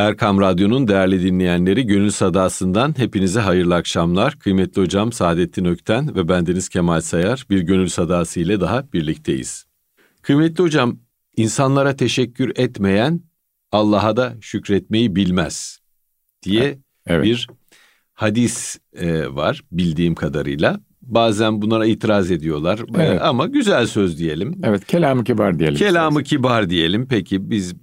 Erkam Radyo'nun değerli dinleyenleri Gönül Sadası'ndan hepinize hayırlı akşamlar. Kıymetli hocam Saadettin Ökten ve bendeniz Kemal Sayar bir Gönül Sadası ile daha birlikteyiz. Kıymetli hocam, insanlara teşekkür etmeyen Allah'a da şükretmeyi bilmez diye evet. bir hadis e, var bildiğim kadarıyla. Bazen bunlara itiraz ediyorlar e, evet. ama güzel söz diyelim. Evet kelamı kibar diyelim. Kelamı kibar diyelim. Peki biz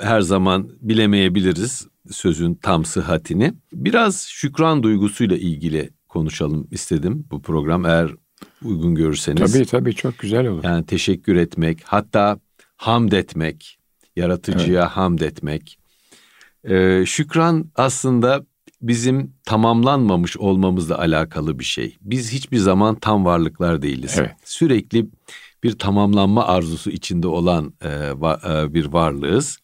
her zaman bilemeyebiliriz sözün tam sıhhatini. Biraz şükran duygusuyla ilgili konuşalım istedim bu program eğer uygun görürseniz. Tabii tabii çok güzel olur. Yani teşekkür etmek hatta hamd etmek, yaratıcıya evet. hamd etmek. Ee, şükran aslında bizim tamamlanmamış olmamızla alakalı bir şey. Biz hiçbir zaman tam varlıklar değiliz. Evet. Sürekli bir tamamlanma arzusu içinde olan e, va, e, bir varlığız.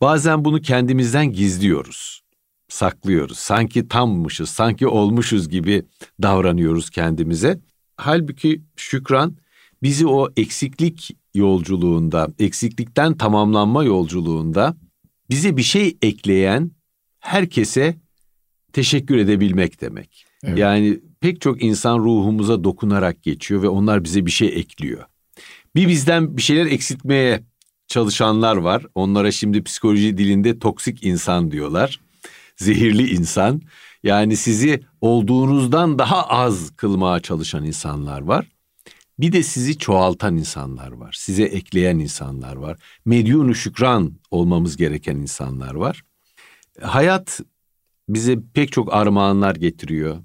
Bazen bunu kendimizden gizliyoruz, saklıyoruz. Sanki tammışız, sanki olmuşuz gibi davranıyoruz kendimize. Halbuki şükran bizi o eksiklik yolculuğunda, eksiklikten tamamlanma yolculuğunda bize bir şey ekleyen herkese teşekkür edebilmek demek. Evet. Yani pek çok insan ruhumuza dokunarak geçiyor ve onlar bize bir şey ekliyor. Bir bizden bir şeyler eksiltmeye çalışanlar var. Onlara şimdi psikoloji dilinde toksik insan diyorlar. Zehirli insan. Yani sizi olduğunuzdan daha az kılmaya çalışan insanlar var. Bir de sizi çoğaltan insanlar var. Size ekleyen insanlar var. Medyunu şükran olmamız gereken insanlar var. Hayat bize pek çok armağanlar getiriyor.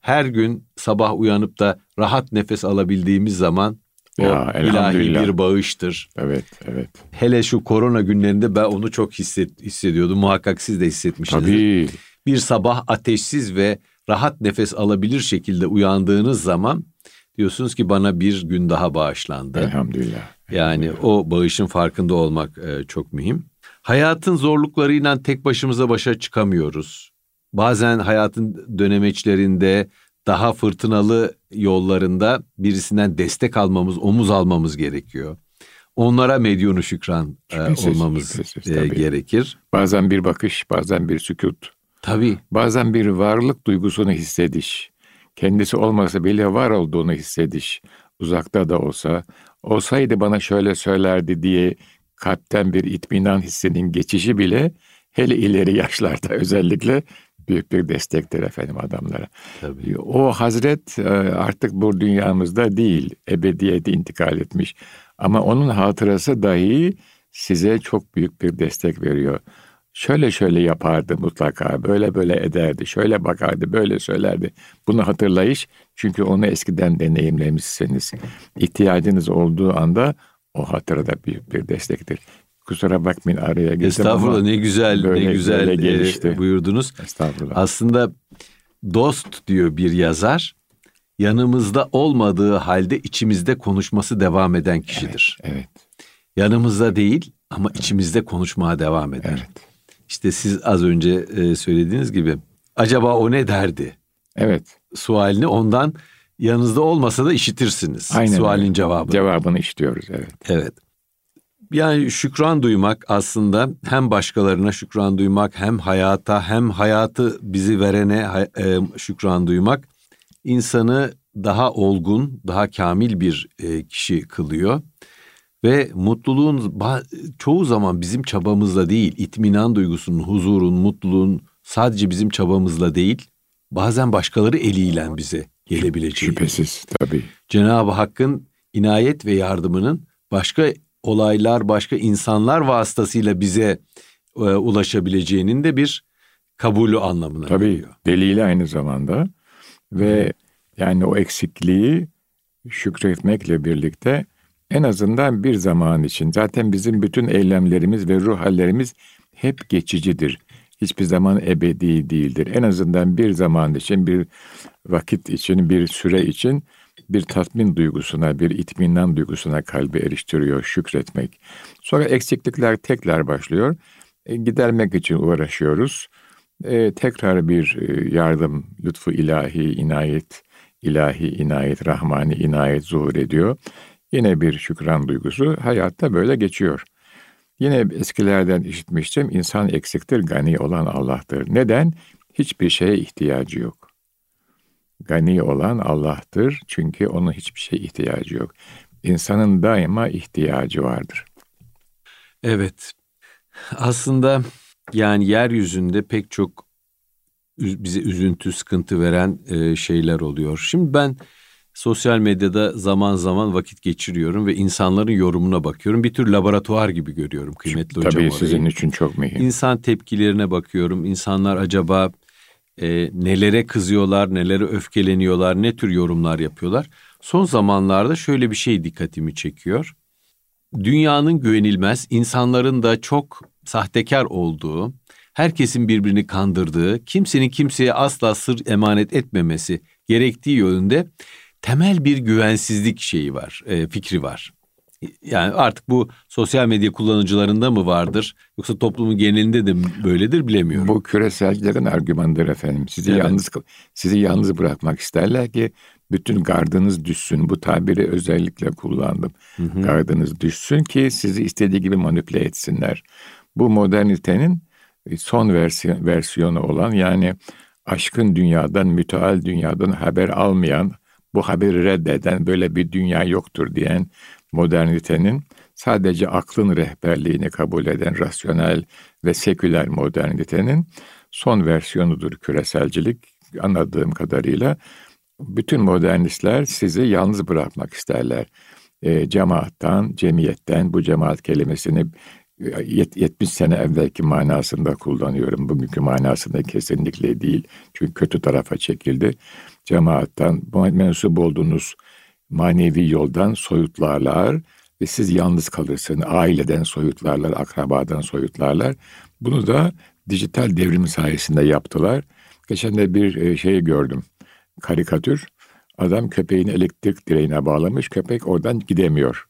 Her gün sabah uyanıp da rahat nefes alabildiğimiz zaman o ya, ilahi bir bağıştır. Evet, evet. Hele şu korona günlerinde ben onu çok hisset, hissediyordum. Muhakkak siz de hissetmişsiniz. Tabii. Bir sabah ateşsiz ve rahat nefes alabilir şekilde uyandığınız zaman diyorsunuz ki bana bir gün daha bağışlandı. Elhamdülillah. Yani Elhamdülillah. o bağışın farkında olmak e, çok mühim. Hayatın zorluklarıyla tek başımıza başa çıkamıyoruz bazen hayatın dönemeçlerinde daha fırtınalı yollarında birisinden destek almamız, omuz almamız gerekiyor. Onlara medyonu şükran e, şüphesiz, olmamız şüphesiz, e, gerekir. Bazen bir bakış, bazen bir sükut. Tabii. Bazen bir varlık duygusunu hissediş. Kendisi olmasa bile var olduğunu hissediş. Uzakta da olsa, olsaydı bana şöyle söylerdi diye kalpten bir itminan hissinin geçişi bile hele ileri yaşlarda özellikle büyük bir destektir efendim adamlara. Tabii. O Hazret e, artık bu dünyamızda değil, ebediyete intikal etmiş. Ama onun hatırası dahi size çok büyük bir destek veriyor. Şöyle şöyle yapardı mutlaka, böyle böyle ederdi, şöyle bakardı, böyle söylerdi. Bunu hatırlayış çünkü onu eskiden deneyimlemişsiniz. İhtiyacınız olduğu anda o hatırada büyük bir destektir. Kusura bakmayın araya girdim Estağfurullah ama ne güzel böyle, ne güzel böyle gelişti. E, buyurdunuz. Estağfurullah. Aslında dost diyor bir yazar yanımızda olmadığı halde içimizde konuşması devam eden kişidir. Evet. evet. Yanımızda değil ama içimizde konuşmaya devam eder. Evet. İşte siz az önce e, söylediğiniz gibi acaba o ne derdi? Evet. Sualini ondan yanınızda olmasa da işitirsiniz. Aynen Sualin öyle. cevabını. Cevabını işitiyoruz evet. Evet. Yani şükran duymak aslında hem başkalarına şükran duymak hem hayata hem hayatı bizi verene e, şükran duymak insanı daha olgun, daha kamil bir e, kişi kılıyor. Ve mutluluğun çoğu zaman bizim çabamızla değil, itminan duygusunun, huzurun, mutluluğun sadece bizim çabamızla değil, bazen başkaları eliyle bize gelebileceği. Şüphesiz tabii. Cenab-ı Hakk'ın inayet ve yardımının başka olaylar, başka insanlar vasıtasıyla bize e, ulaşabileceğinin de bir kabulü anlamına Tabii, geliyor. Tabii delili aynı zamanda ve yani o eksikliği şükretmekle birlikte en azından bir zaman için zaten bizim bütün eylemlerimiz ve ruh hallerimiz hep geçicidir. Hiçbir zaman ebedi değildir. En azından bir zaman için, bir vakit için, bir süre için bir tatmin duygusuna, bir itminan duygusuna kalbi eriştiriyor şükretmek. Sonra eksiklikler tekrar başlıyor. E, gidermek için uğraşıyoruz. E, tekrar bir e, yardım, lütfu ilahi, inayet, ilahi inayet, rahmani inayet zuhur ediyor. Yine bir şükran duygusu hayatta böyle geçiyor. Yine eskilerden işitmiştim. İnsan eksiktir, gani olan Allah'tır. Neden? Hiçbir şeye ihtiyacı yok. Gani olan Allah'tır çünkü onun hiçbir şeye ihtiyacı yok. İnsanın daima ihtiyacı vardır. Evet. Aslında yani yeryüzünde pek çok bize üzüntü, sıkıntı veren e, şeyler oluyor. Şimdi ben sosyal medyada zaman zaman vakit geçiriyorum ve insanların yorumuna bakıyorum. Bir tür laboratuvar gibi görüyorum kıymetli Tabii hocam. Tabii sizin için çok mühim. İnsan tepkilerine bakıyorum. İnsanlar acaba e, nelere kızıyorlar, nelere öfkeleniyorlar, ne tür yorumlar yapıyorlar. Son zamanlarda şöyle bir şey dikkatimi çekiyor. Dünyanın güvenilmez, insanların da çok sahtekar olduğu, herkesin birbirini kandırdığı, kimsenin kimseye asla sır emanet etmemesi gerektiği yönünde temel bir güvensizlik şeyi var, e, fikri var. Yani artık bu sosyal medya kullanıcılarında mı vardır yoksa toplumun genelinde de böyledir bilemiyorum. Bu küreselcilerin argümanıdır efendim. Sizi evet. yalnız sizi yalnız bırakmak isterler ki bütün gardınız düşsün. Bu tabiri özellikle kullandım. Hı hı. Gardınız düşsün ki sizi istediği gibi manipüle etsinler. Bu modernitenin son versiyon, versiyonu olan yani aşkın dünyadan, müteal dünyadan haber almayan, bu haberi reddeden, böyle bir dünya yoktur diyen modernitenin sadece aklın rehberliğini kabul eden rasyonel ve seküler modernitenin son versiyonudur küreselcilik anladığım kadarıyla. Bütün modernistler sizi yalnız bırakmak isterler. E, cemaattan, cemiyetten bu cemaat kelimesini 70 sene evvelki manasında kullanıyorum. Bugünkü manasında kesinlikle değil. Çünkü kötü tarafa çekildi. Cemaattan mensup olduğunuz manevi yoldan soyutlarlar ve siz yalnız kalırsınız. Aileden soyutlarlar, akrabadan soyutlarlar. Bunu da dijital devrim sayesinde yaptılar. Geçen de bir e, şey gördüm. Karikatür. Adam köpeğini elektrik direğine bağlamış. Köpek oradan gidemiyor.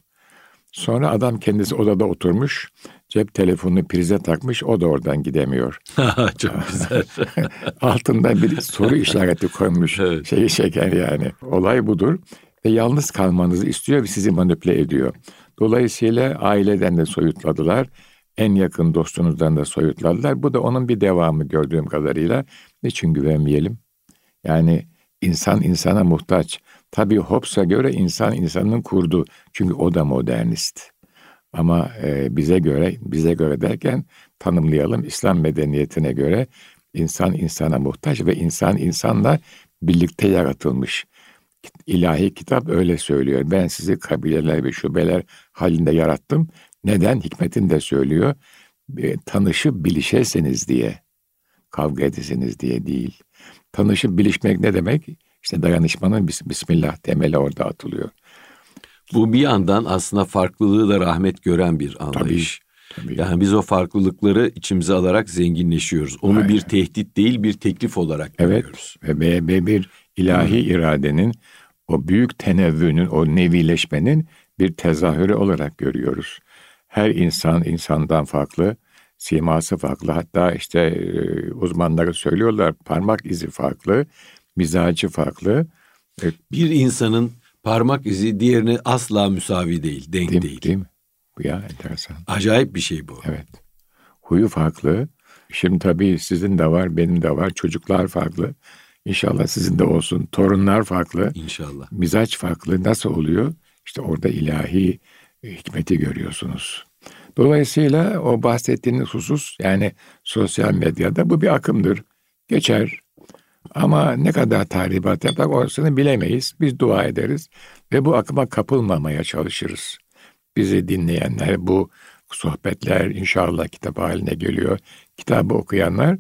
Sonra adam kendisi odada oturmuş. Cep telefonunu prize takmış. O da oradan gidemiyor. Çok güzel. Altından bir soru işareti koymuş. Evet. Şeyi şeker yani. Olay budur ve yalnız kalmanızı istiyor ve sizi manipüle ediyor. Dolayısıyla aileden de soyutladılar. En yakın dostunuzdan da soyutladılar. Bu da onun bir devamı gördüğüm kadarıyla. Niçin güvenmeyelim? Yani insan insana muhtaç. Tabii Hobbes'a göre insan insanın kurdu. Çünkü o da modernist. Ama e, bize göre, bize göre derken tanımlayalım İslam medeniyetine göre insan insana muhtaç ve insan insanla birlikte yaratılmış. İlahi kitap öyle söylüyor. Ben sizi kabileler ve şubeler halinde yarattım. Neden? Hikmetin de söylüyor. E, tanışıp bilişesiniz diye. Kavga edesiniz diye değil. Tanışıp bilişmek ne demek? İşte dayanışmanın Bismillah temeli orada atılıyor. Bu bir yandan aslında farklılığı da rahmet gören bir anlayış. Tabii, tabii. Yani biz o farklılıkları içimize alarak zenginleşiyoruz. Onu Aynen. bir tehdit değil bir teklif olarak evet. görüyoruz. Evet ve bir ilahi Hı. iradenin o büyük tenevvünün, o nevileşmenin bir tezahürü olarak görüyoruz. Her insan insandan farklı, siması farklı. Hatta işte e, uzmanları söylüyorlar parmak izi farklı, mizacı farklı. E, bir insanın parmak izi diğerine asla müsavi değil, denk değil. Değil, değil mi? Bu ya enteresan. Acayip bir şey bu. Evet. Huyu farklı. Şimdi tabii sizin de var, benim de var. Çocuklar farklı. İnşallah sizin de olsun. Torunlar farklı. İnşallah. Mizaç farklı. Nasıl oluyor? İşte orada ilahi hikmeti görüyorsunuz. Dolayısıyla o bahsettiğiniz husus yani sosyal medyada bu bir akımdır. Geçer. Ama ne kadar tahribat yapar orasını bilemeyiz. Biz dua ederiz ve bu akıma kapılmamaya çalışırız. Bizi dinleyenler bu sohbetler inşallah kitap haline geliyor. Kitabı okuyanlar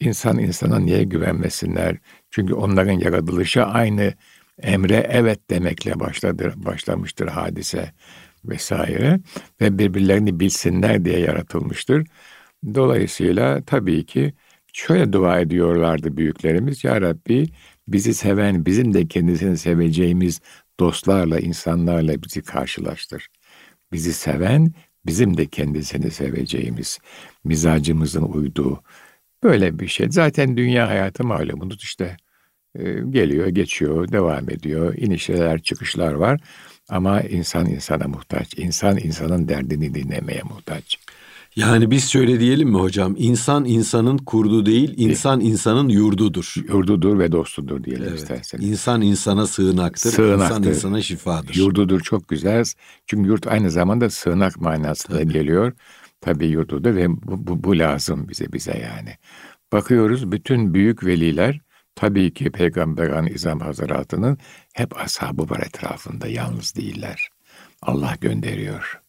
insan insana niye güvenmesinler? Çünkü onların yaratılışı aynı emre evet demekle başladı, başlamıştır hadise vesaire ve birbirlerini bilsinler diye yaratılmıştır. Dolayısıyla tabii ki şöyle dua ediyorlardı büyüklerimiz. Ya Rabbi bizi seven, bizim de kendisini seveceğimiz dostlarla, insanlarla bizi karşılaştır. Bizi seven, bizim de kendisini seveceğimiz, mizacımızın uyduğu böyle bir şey. Zaten dünya hayatı malumunuz işte e, geliyor, geçiyor, devam ediyor. İnişler, çıkışlar var. Ama insan insana muhtaç. İnsan insanın derdini dinlemeye muhtaç. Yani biz şöyle diyelim mi hocam? İnsan insanın kurdu değil, insan insanın yurdudur. Yurdudur ve dostudur diyelim Evet. isterseniz. İnsan insana sığınaktır, Sığınaktır. insan insana şifadır. Yurdudur çok güzel. Çünkü yurt aynı zamanda sığınak manasına Tabii. geliyor. Tabii yurdudur ve bu, bu, bu lazım bize bize yani. Bakıyoruz bütün büyük veliler tabii ki Peygamber İzam Hazretleri'nin hep ashabı var etrafında yalnız değiller. Allah gönderiyor.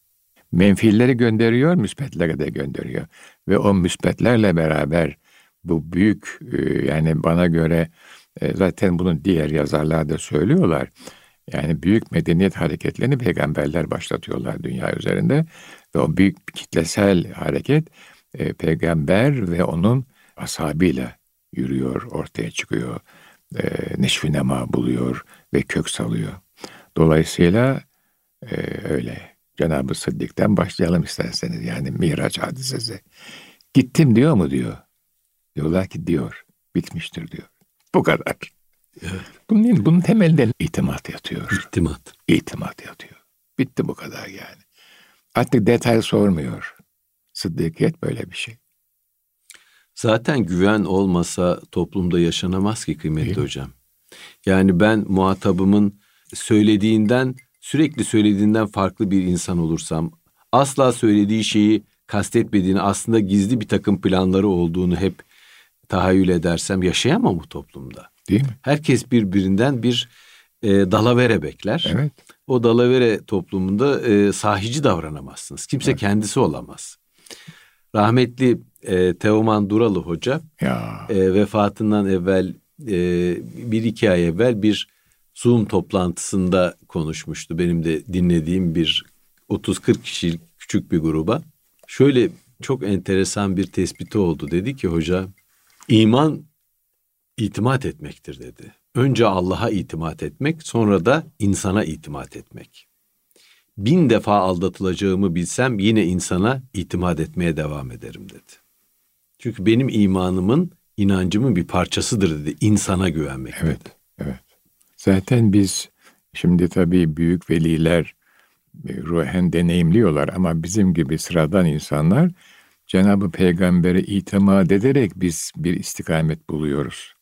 Menfiilleri gönderiyor, müsbetleri de gönderiyor. Ve o müsbetlerle beraber bu büyük e, yani bana göre e, zaten bunu diğer yazarlar da söylüyorlar. Yani büyük medeniyet hareketlerini peygamberler başlatıyorlar dünya üzerinde. Ve o büyük kitlesel hareket e, peygamber ve onun ashabıyla yürüyor, ortaya çıkıyor. E, neşvi nema buluyor ve kök salıyor. Dolayısıyla e, öyle. Cenab-ı Sıddık'tan başlayalım isterseniz. Yani Miraç hadisesi. Gittim diyor mu diyor. Diyorlar ki diyor. Bitmiştir diyor. Bu kadar. Evet. Bunun, bunun temelinde itimat yatıyor. İhtimat. İtimat yatıyor. Bitti bu kadar yani. Artık detay sormuyor. Sıddıkiyet böyle bir şey. Zaten güven olmasa toplumda yaşanamaz ki kıymetli Değil mi? hocam. Yani ben muhatabımın söylediğinden sürekli söylediğinden farklı bir insan olursam asla söylediği şeyi kastetmediğini aslında gizli bir takım planları olduğunu hep tahayyül edersem yaşayamam bu toplumda. Değil mi? Herkes birbirinden bir e, dalavere bekler. Evet. O dalavere toplumunda e, sahici davranamazsınız. Kimse kendisi olamaz. Rahmetli e, Teoman Duralı Hoca Ya. e, vefatından evvel e, bir iki ay evvel bir Zoom toplantısında konuşmuştu. Benim de dinlediğim bir 30-40 kişilik küçük bir gruba. Şöyle çok enteresan bir tespiti oldu. Dedi ki hoca iman itimat etmektir dedi. Önce Allah'a itimat etmek sonra da insana itimat etmek. Bin defa aldatılacağımı bilsem yine insana itimat etmeye devam ederim dedi. Çünkü benim imanımın, inancımın bir parçasıdır dedi. İnsana güvenmek Evet, dedi. evet. Zaten biz şimdi tabii büyük veliler e, ruhen deneyimliyorlar ama bizim gibi sıradan insanlar Cenab-ı Peygamber'e itimat ederek biz bir istikamet buluyoruz.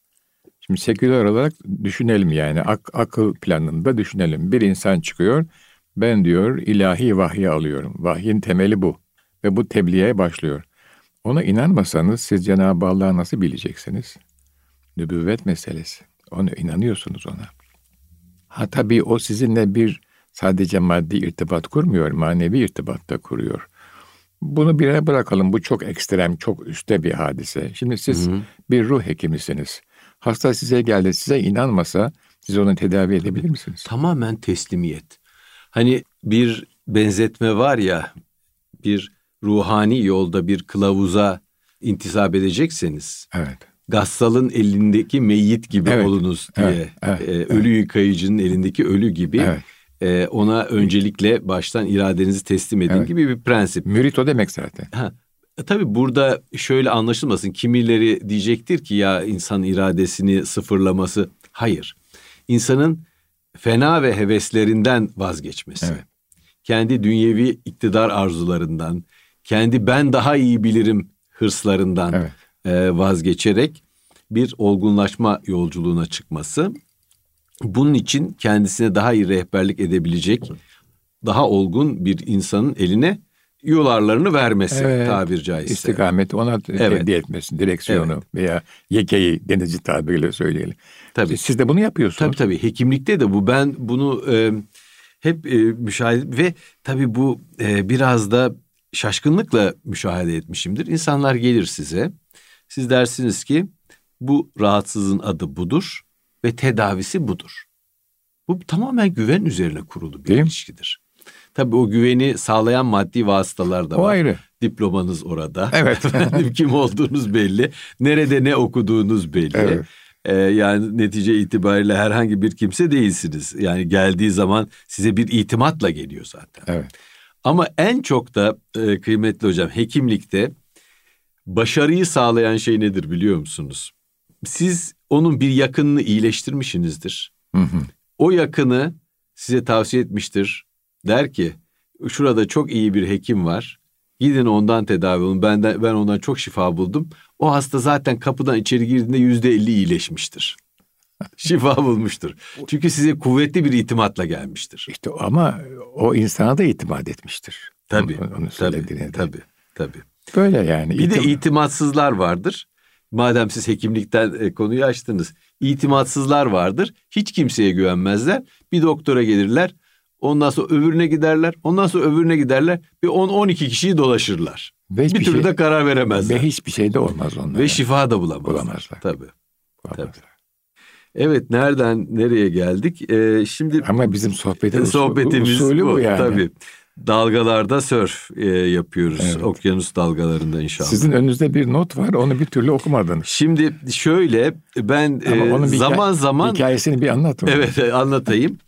Şimdi seküler olarak düşünelim yani ak- akıl planında düşünelim. Bir insan çıkıyor, ben diyor ilahi vahyi alıyorum. Vahyin temeli bu ve bu tebliğe başlıyor. Ona inanmasanız siz Cenab-ı Allah'ı nasıl bileceksiniz? Nübüvvet meselesi. Onu inanıyorsunuz ona. Ha tabii o sizinle bir sadece maddi irtibat kurmuyor, manevi irtibat da kuruyor. Bunu bir yere bırakalım. Bu çok ekstrem, çok üstte bir hadise. Şimdi siz Hı hı. bir ruh hekimisiniz. Hasta size geldi, size inanmasa siz onu tedavi edebilir misiniz? Tamamen teslimiyet. Hani bir benzetme var ya bir ruhani yolda bir kılavuza intisap edecekseniz Evet. gassalın elindeki meyyit gibi Evet, olunuz diye evet, evet, e, evet. ölü yıkayıcının elindeki ölü gibi Evet. e, ona öncelikle baştan iradenizi teslim edin Evet. gibi bir prensip. Mürit o demek zaten. Ha, e, tabii burada şöyle anlaşılmasın. Kimileri diyecektir ki ya insan iradesini sıfırlaması. Hayır. İnsanın fena ve heveslerinden vazgeçmesi. Evet. Kendi dünyevi iktidar arzularından, kendi ben daha iyi bilirim hırslarından Evet. e, vazgeçerek bir olgunlaşma yolculuğuna çıkması. Bunun için kendisine daha iyi rehberlik edebilecek, daha olgun bir insanın eline yularlarını vermesi Evet. tabir caizse. İstikameti ona Evet. tevdi etmesin, direksiyonu veya yekeyi denizci tabiriyle söyleyelim. Tabii. Siz, de bunu yapıyorsunuz. Tabii tabii hekimlikte de bu ben bunu e, hep e, müşahede ve tabii bu e, biraz da şaşkınlıkla müşahede etmişimdir. İnsanlar gelir size siz dersiniz ki bu rahatsızlığın adı budur ve tedavisi budur. Bu tamamen güven üzerine kurulu bir Değil ilişkidir. Tabii o güveni sağlayan maddi vasıtalar da O var. ayrı. Diplomanız orada. Evet. Efendim, kim olduğunuz belli. Nerede ne okuduğunuz belli. Evet. Ee, yani netice itibariyle herhangi bir kimse değilsiniz. Yani geldiği zaman size bir itimatla geliyor zaten. Evet. Ama en çok da e, kıymetli hocam hekimlikte başarıyı sağlayan şey nedir biliyor musunuz? Siz onun bir yakınını iyileştirmişsinizdir. Hı hı. O yakını size tavsiye etmiştir. Der ki şurada çok iyi bir hekim var. Gidin ondan tedavi olun. Ben, de, ben ondan çok şifa buldum. O hasta zaten kapıdan içeri girdiğinde yüzde elli iyileşmiştir. şifa bulmuştur. Çünkü size kuvvetli bir itimatla gelmiştir. İşte ama o insana da itimat etmiştir. Tabii. Onu, onu tabii, tabii, tabii. Böyle yani. Bir İtim... de itimatsızlar vardır. Madem siz hekimlikten e, konuyu açtınız. İtimatsızlar vardır. Hiç kimseye güvenmezler. Bir doktora gelirler. Ondan sonra öbürüne giderler. Ondan sonra öbürüne giderler. Bir 10-12 kişiyi dolaşırlar. Ve bir türlü şey, de karar veremezler. Ve hiçbir şey de olmaz onlar. Ve şifa da bulamazlar. Bulamazlar. Tabii. Bulamazlar. Tabii. Evet nereden nereye geldik? Ee, şimdi ama bizim sohbetimiz, sohbetimiz usulü bu, bu yani. Tabii. Dalgalarda sörf e, yapıyoruz. Evet. Okyanus dalgalarında inşallah. Sizin önünüzde bir not var. Onu bir türlü okumadınız. Şimdi şöyle ben e, onun zaman zaman hikayesini bir anlat. Evet e, anlatayım.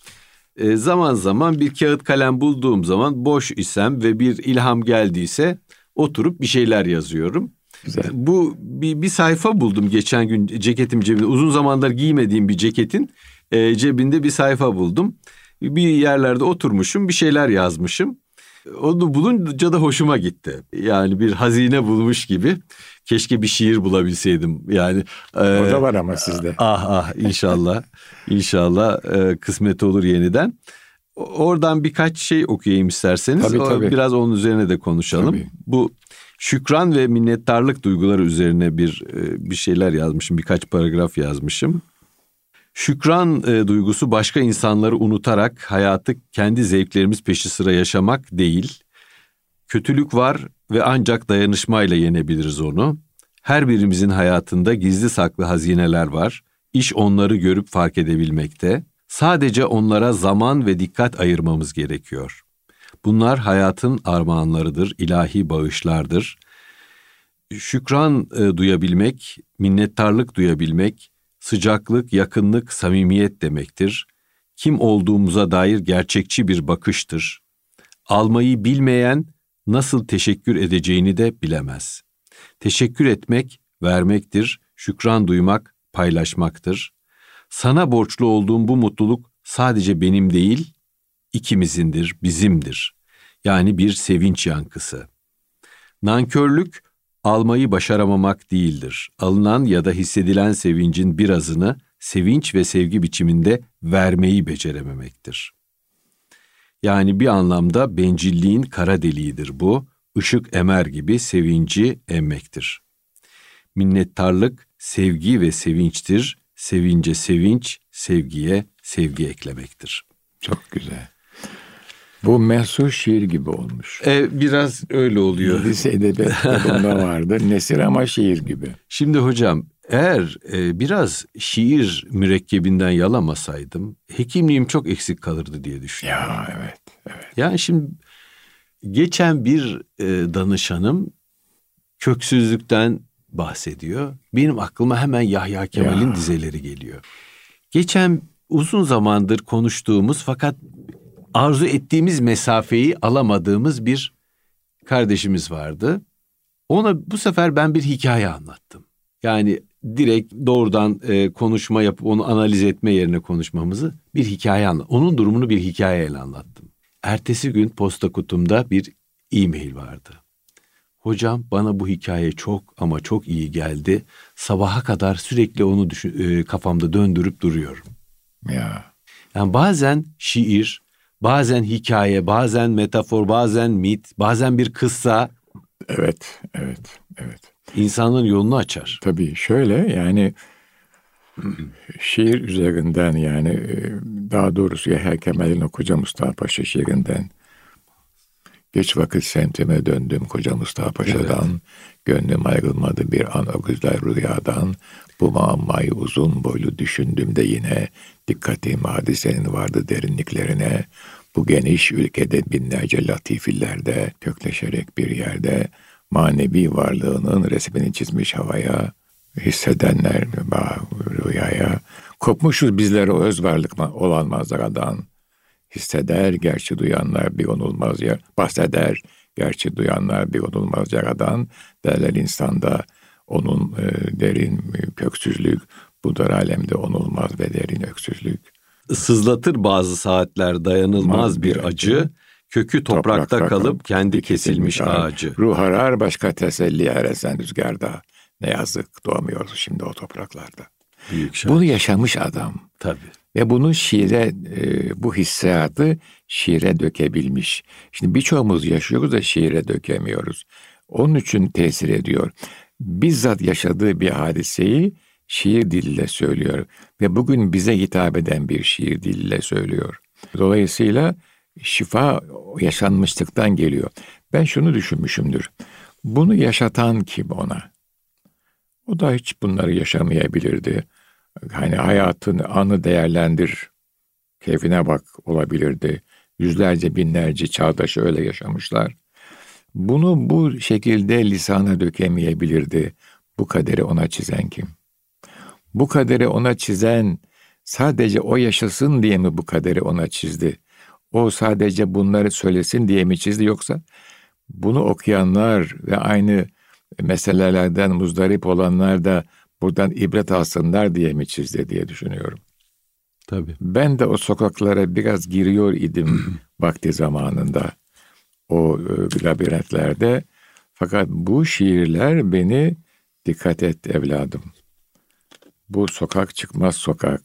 E, zaman zaman bir kağıt kalem bulduğum zaman boş isem ve bir ilham geldiyse oturup bir şeyler yazıyorum. Güzel. Bu bir, bir sayfa buldum geçen gün ceketim cebinde. Uzun zamandır giymediğim bir ceketin e, cebinde bir sayfa buldum. Bir yerlerde oturmuşum bir şeyler yazmışım. Onu bulunca da hoşuma gitti. Yani bir hazine bulmuş gibi. Keşke bir şiir bulabilseydim. Yani e, o da var ama sizde. Ah ah inşallah. inşallah e, kısmet olur yeniden. Oradan birkaç şey okuyayım isterseniz. Tabii, tabii. Biraz onun üzerine de konuşalım. Tabii. Bu şükran ve minnettarlık duyguları üzerine bir e, bir şeyler yazmışım. Birkaç paragraf yazmışım. Şükran e, duygusu başka insanları unutarak hayatı kendi zevklerimiz peşi sıra yaşamak değil. Kötülük var ve ancak dayanışmayla yenebiliriz onu. Her birimizin hayatında gizli saklı hazineler var. İş onları görüp fark edebilmekte. Sadece onlara zaman ve dikkat ayırmamız gerekiyor. Bunlar hayatın armağanlarıdır, ilahi bağışlardır. Şükran e, duyabilmek, minnettarlık duyabilmek, sıcaklık, yakınlık, samimiyet demektir. Kim olduğumuza dair gerçekçi bir bakıştır. Almayı bilmeyen nasıl teşekkür edeceğini de bilemez. Teşekkür etmek vermektir, şükran duymak paylaşmaktır. Sana borçlu olduğum bu mutluluk sadece benim değil, ikimizindir, bizimdir. Yani bir sevinç yankısı. Nankörlük almayı başaramamak değildir. Alınan ya da hissedilen sevincin birazını sevinç ve sevgi biçiminde vermeyi becerememektir. Yani bir anlamda bencilliğin kara deliğidir bu, ışık emer gibi sevinci emmektir. Minnettarlık sevgi ve sevinçtir, sevince sevinç, sevgiye sevgi eklemektir. Çok güzel. Bu mehsur şiir gibi olmuş. E, biraz öyle oluyor. Lise edebiyat kitabında vardı. Nesir ama şiir gibi. Şimdi hocam eğer e, biraz şiir mürekkebinden yalamasaydım hekimliğim çok eksik kalırdı diye düşünüyorum. Ya evet. evet. Yani şimdi geçen bir e, danışanım köksüzlükten bahsediyor. Benim aklıma hemen Yahya Kemal'in ya. dizeleri geliyor. Geçen uzun zamandır konuştuğumuz fakat arzu ettiğimiz mesafeyi alamadığımız bir kardeşimiz vardı. Ona bu sefer ben bir hikaye anlattım. Yani direkt doğrudan e, konuşma yapıp onu analiz etme yerine konuşmamızı bir hikaye anlat. Onun durumunu bir hikayeyle anlattım. Ertesi gün posta kutumda bir e-mail vardı. Hocam bana bu hikaye çok ama çok iyi geldi. Sabaha kadar sürekli onu düşün, e, kafamda döndürüp duruyorum. Ya. Yani bazen şiir, bazen hikaye, bazen metafor, bazen mit, bazen bir kıssa. Evet, evet, evet. İnsanın yolunu açar. Tabii şöyle yani şiir üzerinden yani e, daha doğrusu Yahya Kemal'in o Koca Mustafa Paşa şiirinden Geç vakit semtime döndüm Koca Mustafa Paşa'dan. Evet. Gönlüm ayrılmadı bir an o güzel rüyadan. Bu muammayı uzun boylu düşündüm de yine dikkatim hadisenin vardı derinliklerine. Bu geniş ülkede binlerce latifillerde kökleşerek bir yerde manevi varlığının resmini çizmiş havaya, hissedenler rüyaya, kopmuşuz bizlere öz varlık olan manzaradan, hisseder gerçi duyanlar bir onulmaz yer, bahseder gerçi duyanlar bir onulmaz yaradan, derler insanda onun e, derin köksüzlük, bu dar alemde onulmaz ve derin öksüzlük. Sızlatır bazı saatler dayanılmaz bir, acı, Kökü toprakta, toprakta kalıp kendi kesilmiş, ağacı. Ruh arar başka teselli eresen rüzgarda. Ne yazık doğmuyoruz şimdi o topraklarda. Büyük şair. Bunu yaşamış adam. Tabii. Ve bunu şiire, e, bu hissiyatı şiire dökebilmiş. Şimdi birçoğumuz yaşıyoruz da şiire dökemiyoruz. Onun için tesir ediyor. Bizzat yaşadığı bir hadiseyi şiir diliyle söylüyor. Ve bugün bize hitap eden bir şiir diliyle söylüyor. Dolayısıyla şifa yaşanmışlıktan geliyor. Ben şunu düşünmüşümdür. Bunu yaşatan kim ona? O da hiç bunları yaşamayabilirdi. Hani hayatın anı değerlendir, keyfine bak olabilirdi. Yüzlerce binlerce çağdaş öyle yaşamışlar. Bunu bu şekilde lisana dökemeyebilirdi. Bu kaderi ona çizen kim? Bu kaderi ona çizen sadece o yaşasın diye mi bu kaderi ona çizdi? O sadece bunları söylesin diye mi çizdi yoksa bunu okuyanlar ve aynı meselelerden muzdarip olanlar da buradan ibret alsınlar diye mi çizdi diye düşünüyorum. Tabii. Ben de o sokaklara biraz giriyor idim vakti zamanında. O e, labirentlerde. Fakat bu şiirler beni dikkat et evladım. Bu sokak çıkmaz sokak.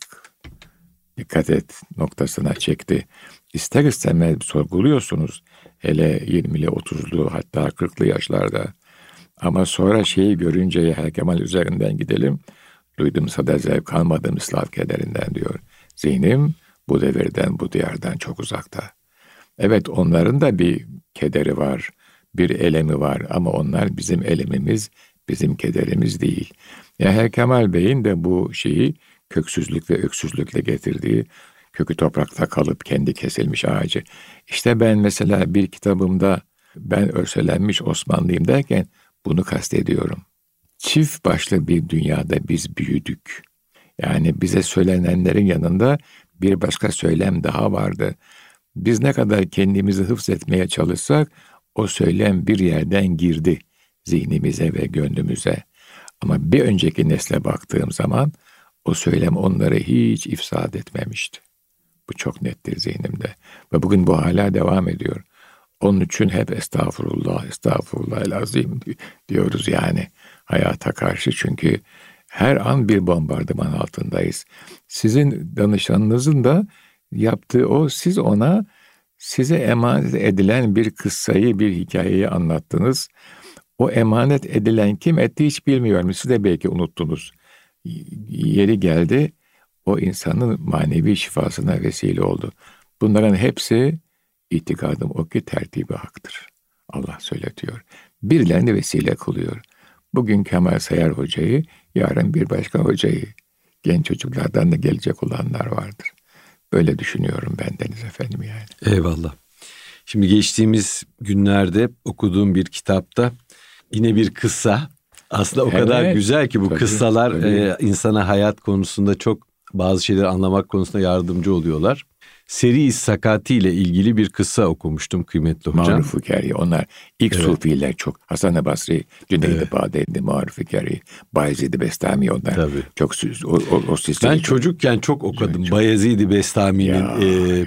Dikkat et noktasına çekti. İster istemez sorguluyorsunuz. Hele 20'li 30'lu hatta 40'lı yaşlarda. Ama sonra şeyi görünce ya Kemal üzerinden gidelim. Duydum sada zevk almadım Slav kederinden diyor. Zihnim bu devirden bu diyardan çok uzakta. Evet onların da bir kederi var, bir elemi var ama onlar bizim elemimiz, bizim kederimiz değil. Ya Her Kemal Bey'in de bu şeyi köksüzlük ve öksüzlükle getirdiği kökü toprakta kalıp kendi kesilmiş ağacı. İşte ben mesela bir kitabımda ben örselenmiş Osmanlıyım derken bunu kastediyorum. Çift başlı bir dünyada biz büyüdük. Yani bize söylenenlerin yanında bir başka söylem daha vardı. Biz ne kadar kendimizi hıfz etmeye çalışsak o söylem bir yerden girdi zihnimize ve gönlümüze. Ama bir önceki nesle baktığım zaman o söylem onları hiç ifsad etmemişti. Bu çok nettir zihnimde. Ve bugün bu hala devam ediyor. Onun için hep estağfurullah, estağfurullah azim diyoruz yani hayata karşı. Çünkü her an bir bombardıman altındayız. Sizin danışanınızın da yaptığı o, siz ona size emanet edilen bir kıssayı, bir hikayeyi anlattınız. O emanet edilen kim etti hiç bilmiyorum. Siz de belki unuttunuz. Yeri geldi, o insanın manevi şifasına vesile oldu. Bunların hepsi itikadım o ki tertibi haktır. Allah söyletiyor. Birilerini vesile kılıyor. Bugün Kemal Sayar Hoca'yı, yarın bir başka hocayı, genç çocuklardan da gelecek olanlar vardır. Böyle düşünüyorum ben Deniz Efendim yani. Eyvallah. Şimdi geçtiğimiz günlerde okuduğum bir kitapta yine bir kıssa. Aslında o evet, kadar güzel ki bu tabii, kıssalar tabii. E, insana hayat konusunda çok bazı şeyleri anlamak konusunda yardımcı oluyorlar. Seri Sakati ile ilgili bir kıssa okumuştum kıymetli hocam. Maruf Hikari onlar ilk evet. Sufiler çok. Hasan-ı Basri, Cüneyd-i evet. Bağdadi, Maruf Hikari, Bayezid-i Bestami onlar. Tabii. Çok o, o, o Ben çok, çocukken çok okudum çok. Bayezid-i Bestami'nin ya, e, ya.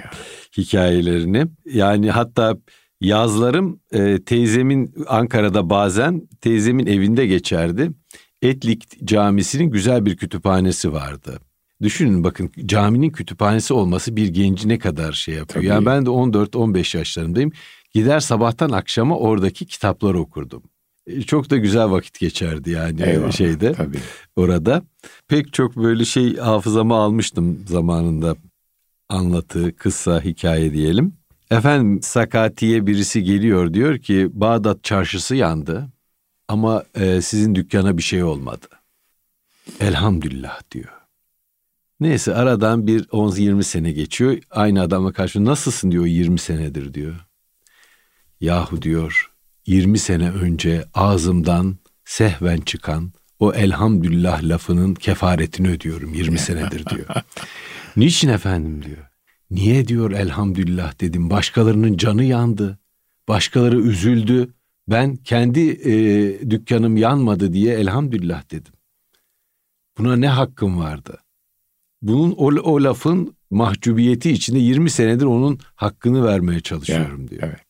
hikayelerini. Yani hatta yazlarım e, teyzemin Ankara'da bazen teyzemin evinde geçerdi. Etlik Camisi'nin güzel bir kütüphanesi vardı. Düşünün bakın caminin kütüphanesi olması bir genci ne kadar şey yapıyor. Tabii. Yani ben de 14-15 yaşlarındayım. Gider sabahtan akşama oradaki kitapları okurdum. E, çok da güzel vakit geçerdi yani Eyvallah, şeyde tabii. orada. Pek çok böyle şey hafızama almıştım zamanında anlatı, kısa, hikaye diyelim. Efendim Sakati'ye birisi geliyor diyor ki Bağdat çarşısı yandı ama e, sizin dükkana bir şey olmadı. Elhamdülillah diyor. Neyse aradan bir 10-20 sene geçiyor. Aynı adamla karşı nasılsın diyor 20 senedir diyor. Yahu diyor 20 sene önce ağzımdan sehven çıkan o elhamdülillah lafının kefaretini ödüyorum 20 senedir diyor. Niçin efendim diyor. Niye diyor elhamdülillah dedim. Başkalarının canı yandı. Başkaları üzüldü. Ben kendi e, dükkanım yanmadı diye elhamdülillah dedim. Buna ne hakkım vardı? Bunun o, o lafın mahcubiyeti içinde 20 senedir onun hakkını vermeye çalışıyorum Ya, diyor. Evet.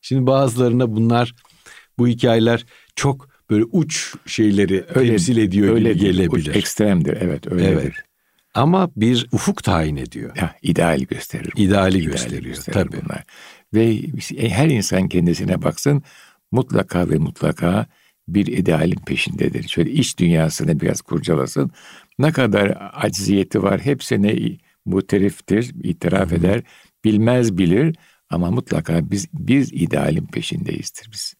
Şimdi bazılarına bunlar bu hikayeler çok böyle uç şeyleri temsil ediyor gibi öyledir. gelebilir. Uç, ekstremdir. Evet öyledir. Evet. Ama bir ufuk tayin ediyor. Ya, ideal gösterir. İdeali İdeal gösteriyor, gösterir tabii. bunlar. Ve her insan kendisine baksın mutlaka ve mutlaka bir idealin peşindedir. Şöyle iç dünyasını biraz kurcalasın. Ne kadar acziyeti var hepsine muteriftir, itiraf eder, bilmez bilir ama mutlaka biz biz idealin peşindeyizdir biz.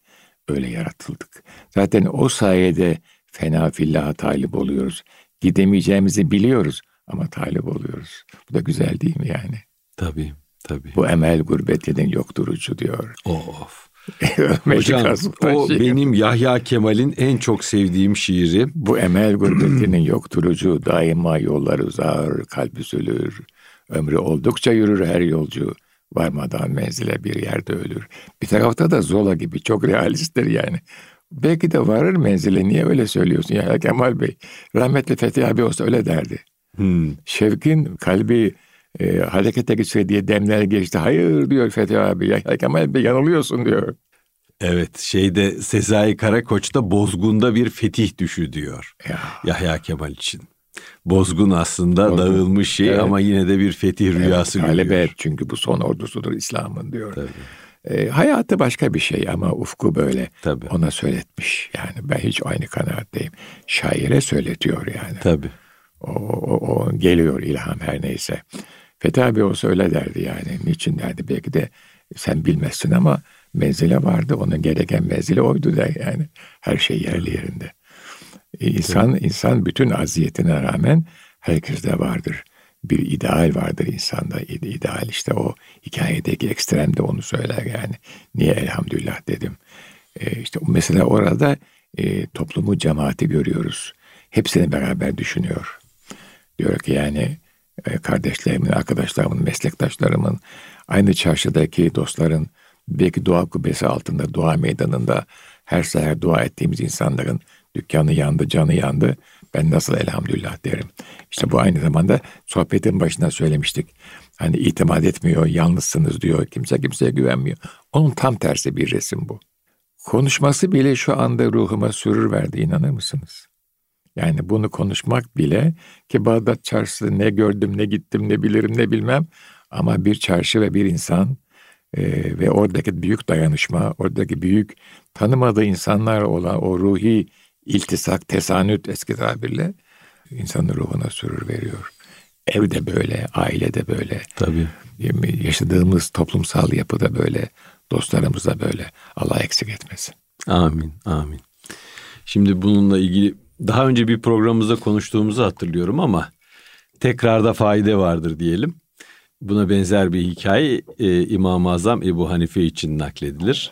Öyle yaratıldık. Zaten o sayede fena fillaha talip oluyoruz. Gidemeyeceğimizi biliyoruz ama talip oluyoruz. Bu da güzel değil mi yani? Tabii, tabii. Bu emel gurbetinin yokturucu diyor. Of. Hocam o şey. benim Yahya Kemal'in en çok sevdiğim şiiri. Bu emel gurbetinin yokturucu daima yollar uzar, kalp üzülür. Ömrü oldukça yürür her yolcu. Varmadan menzile bir yerde ölür. Bir tarafta da Zola gibi çok realisttir yani. Belki de varır menzile. Niye öyle söylüyorsun ya Kemal Bey? Rahmetli Fethi abi olsa öyle derdi. Hmm. Şevkin kalbi e, harekete geçse diye demler geçti. Hayır diyor Fethi abi. Ya Kemal Bey yanılıyorsun diyor. Evet şeyde Sezai Karakoç'ta Bozgun'da bir fetih düşü diyor. Ya. Yahya Kemal için. Bozgun aslında Bozgun. dağılmış şey Evet. ama yine de bir fetih rüyası Talebe görüyor. çünkü bu son ordusudur İslam'ın diyor. Tabii. E, hayatı başka bir şey ama ufku böyle. Tabii. Ona söyletmiş. Yani ben hiç aynı kanaatteyim. Şaire söyletiyor yani. Tabii. O, o, o geliyor ilham her neyse. Fethi abi olsa öyle derdi yani. Niçin derdi belki de sen bilmezsin ama menzile vardı. Onun gereken menzile oydu der yani. Her şey yerli yerinde. E, İnsan, insan bütün aziyetine rağmen herkeste vardır. Bir ideal vardır insanda. İde- İdeal işte o hikayedeki ekstrem de onu söyler yani. Niye elhamdülillah dedim. E, işte mesela orada e, toplumu, cemaati görüyoruz. Hepsini beraber düşünüyor. Diyor ki yani e, kardeşlerimin, arkadaşlarımın, meslektaşlarımın, aynı çarşıdaki dostların, belki dua kubbesi altında, dua meydanında her seher dua ettiğimiz insanların dükkanı yandı, canı yandı. Ben nasıl elhamdülillah derim. İşte bu aynı zamanda sohbetin başına söylemiştik. Hani itimat etmiyor, yalnızsınız diyor. Kimse kimseye güvenmiyor. Onun tam tersi bir resim bu. Konuşması bile şu anda ruhuma sürür verdi inanır mısınız? Yani bunu konuşmak bile ki Bağdat çarşısı ne gördüm ne gittim ne bilirim ne bilmem ama bir çarşı ve bir insan e, ve oradaki büyük dayanışma, oradaki büyük tanımadığı insanlar olan o ruhi iltisak, tesanüt eski tabirle insanın ruhuna sürür veriyor. Evde böyle, ailede böyle, Tabii. yaşadığımız toplumsal yapıda böyle, dostlarımız da böyle. Allah eksik etmesin. Amin, amin. Şimdi bununla ilgili daha önce bir programımızda konuştuğumuzu hatırlıyorum ama tekrarda fayda vardır diyelim. Buna benzer bir hikaye e, İmam-ı Azam Ebu Hanife için nakledilir.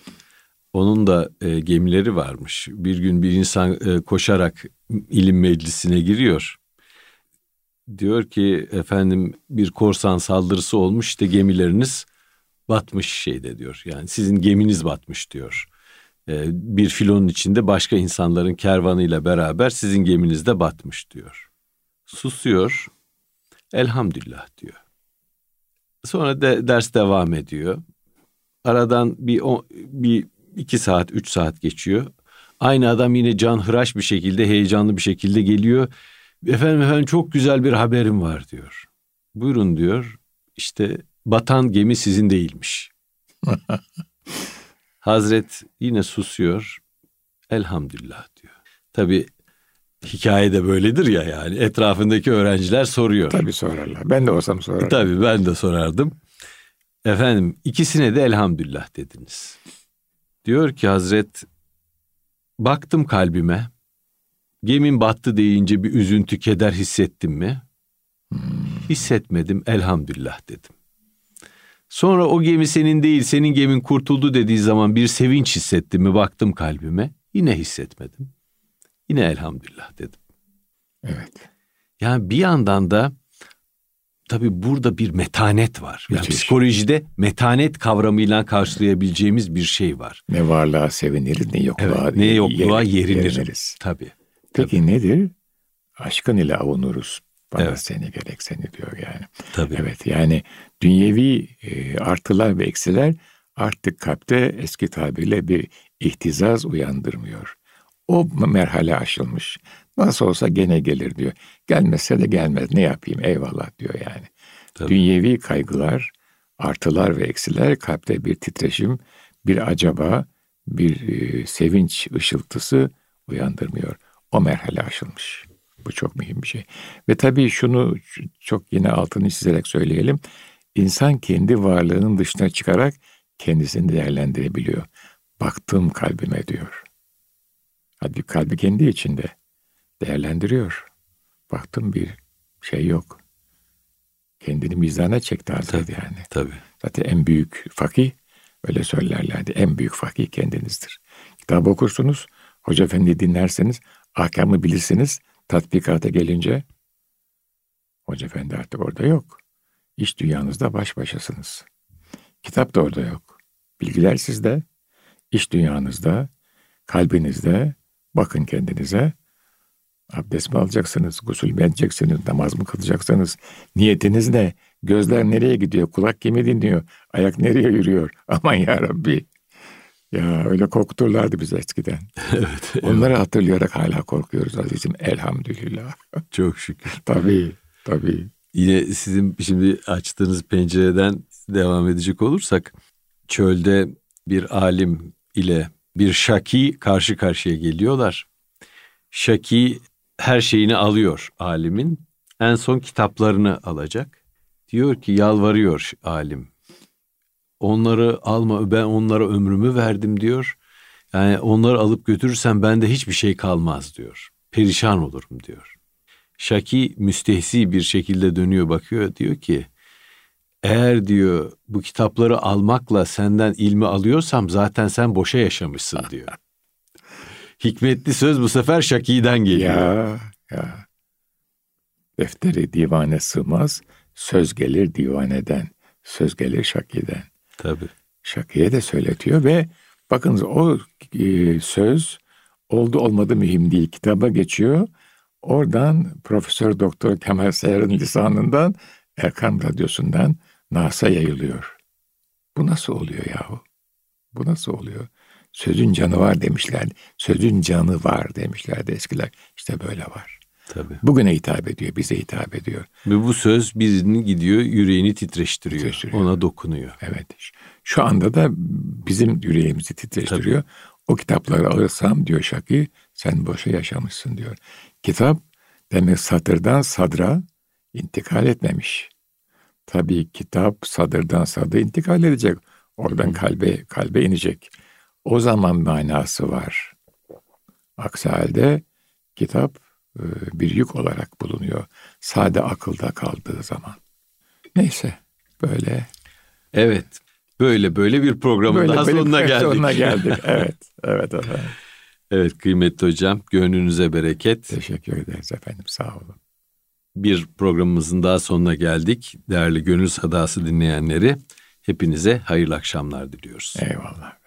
Onun da e, gemileri varmış. Bir gün bir insan e, koşarak ilim meclisine giriyor. Diyor ki efendim bir korsan saldırısı olmuş işte gemileriniz batmış şeyde diyor. Yani sizin geminiz batmış diyor. E, bir filonun içinde başka insanların kervanıyla beraber sizin geminiz de batmış diyor. Susuyor. Elhamdülillah diyor. Sonra de, ders devam ediyor. Aradan bir, o, bir iki saat, üç saat geçiyor. Aynı adam yine canhıraş bir şekilde, heyecanlı bir şekilde geliyor. Efendim efendim çok güzel bir haberim var diyor. Buyurun diyor. İşte batan gemi sizin değilmiş. Hazret yine susuyor. Elhamdülillah diyor. Tabi hikaye de böyledir ya yani etrafındaki öğrenciler soruyor. Tabii sorarlar. Ben de olsam sorarım. Tabii ben de sorardım. Efendim ikisine de elhamdülillah dediniz. Diyor ki Hazret baktım kalbime. Gemin battı deyince bir üzüntü keder hissettim mi? Hissetmedim elhamdülillah dedim. Sonra o gemi senin değil senin gemin kurtuldu dediği zaman bir sevinç hissettim mi baktım kalbime. Yine hissetmedim. Yine elhamdülillah dedim. Evet. Yani bir yandan da tabii burada bir metanet var. Yani Müthiş. psikolojide metanet kavramıyla karşılayabileceğimiz bir şey var. Ne varlığa seviniriz ne yokluğa, Evet, ne yokluğa yer- yerinir. yeriniriz. Tabii. Peki nedir? Aşkın ile avunuruz. Bana Evet. seni gerek seni diyor yani. Tabii. Evet yani dünyevi e, artılar ve eksiler artık kalpte eski tabirle bir ihtizaz uyandırmıyor. O merhale aşılmış. Nasıl olsa gene gelir diyor. Gelmezse de gelmez ne yapayım eyvallah diyor yani. Tabii. Dünyevi kaygılar, artılar ve eksiler kalpte bir titreşim, bir acaba, bir e, sevinç ışıltısı uyandırmıyor. O merhale aşılmış. Bu çok mühim bir şey. Ve tabii şunu çok yine altını çizerek söyleyelim. İnsan kendi varlığının dışına çıkarak kendisini değerlendirebiliyor. Baktım kalbime diyor. Hadi kalbi kendi içinde değerlendiriyor. Baktım bir şey yok. Kendini mizana çekti Hazreti yani. Tabii. Zaten en büyük fakih öyle söylerlerdi. En büyük fakih kendinizdir. Kitap okursunuz, hoca efendi dinlerseniz, ahkamı bilirsiniz. Tatbikata gelince hoca efendi artık orada yok. İş dünyanızda baş başasınız. Kitap da orada yok. Bilgiler sizde, iş dünyanızda, kalbinizde. Bakın kendinize. Abdest mi alacaksınız, gusül mü edeceksiniz, namaz mı kılacaksınız? Niyetiniz ne? Gözler nereye gidiyor? Kulak kimi dinliyor? Ayak nereye yürüyor? Aman ya Rabbi. Ya öyle korkuturlardı biz eskiden. evet. Onları hatırlayarak hala korkuyoruz azizim. Elhamdülillah. Çok şükür. tabii, tabii. Yine sizin şimdi açtığınız pencereden devam edecek olursak çölde bir alim ile bir şaki karşı karşıya geliyorlar. Şaki her şeyini alıyor alimin. En son kitaplarını alacak. Diyor ki yalvarıyor alim. Onları alma ben onlara ömrümü verdim diyor. Yani onları alıp götürürsem bende hiçbir şey kalmaz diyor. Perişan olurum diyor. Şaki müstehsi bir şekilde dönüyor bakıyor diyor ki eğer diyor bu kitapları almakla senden ilmi alıyorsam zaten sen boşa yaşamışsın diyor. Hikmetli söz bu sefer Şaki'den geliyor. Ya, ya. Defteri divane sığmaz, söz gelir divaneden, söz gelir şakiden. Tabii. Şakiye de söyletiyor ve bakınız o e, söz oldu olmadı mühim değil. Kitaba geçiyor. Oradan Profesör Doktor Kemal Sayar'ın lisanından Erkan Radyosu'ndan NASA yayılıyor. Bu nasıl oluyor yahu? Bu nasıl oluyor? Sözün canı var demişlerdi. Sözün canı var demişlerdi eskiler. İşte böyle var. Tabii. Bugüne hitap ediyor, bize hitap ediyor. Ve bu söz birini gidiyor yüreğini titreştiriyor. Titreştiriyor. Ona dokunuyor. Evet. Şu anda da bizim yüreğimizi titreştiriyor. O kitapları alırsam diyor Şaki, sen boşa yaşamışsın diyor. Kitap demek satırdan sadra intikal etmemiş. Tabii kitap sadırdan sadra intikal edecek. Oradan kalbe kalbe inecek. O zaman manası var. Aksi halde kitap bir yük olarak bulunuyor. Sade akılda kaldığı zaman. Neyse böyle Evet. Böyle böyle bir programın Böyle daha böyle sonuna geldik. Sonuna geldik. Evet. Evet efendim. Evet kıymetli hocam gönlünüze bereket. Teşekkür ederiz efendim. Sağ olun. Bir programımızın daha sonuna geldik. Değerli Gönül Sadası dinleyenleri hepinize hayırlı akşamlar diliyoruz. Eyvallah.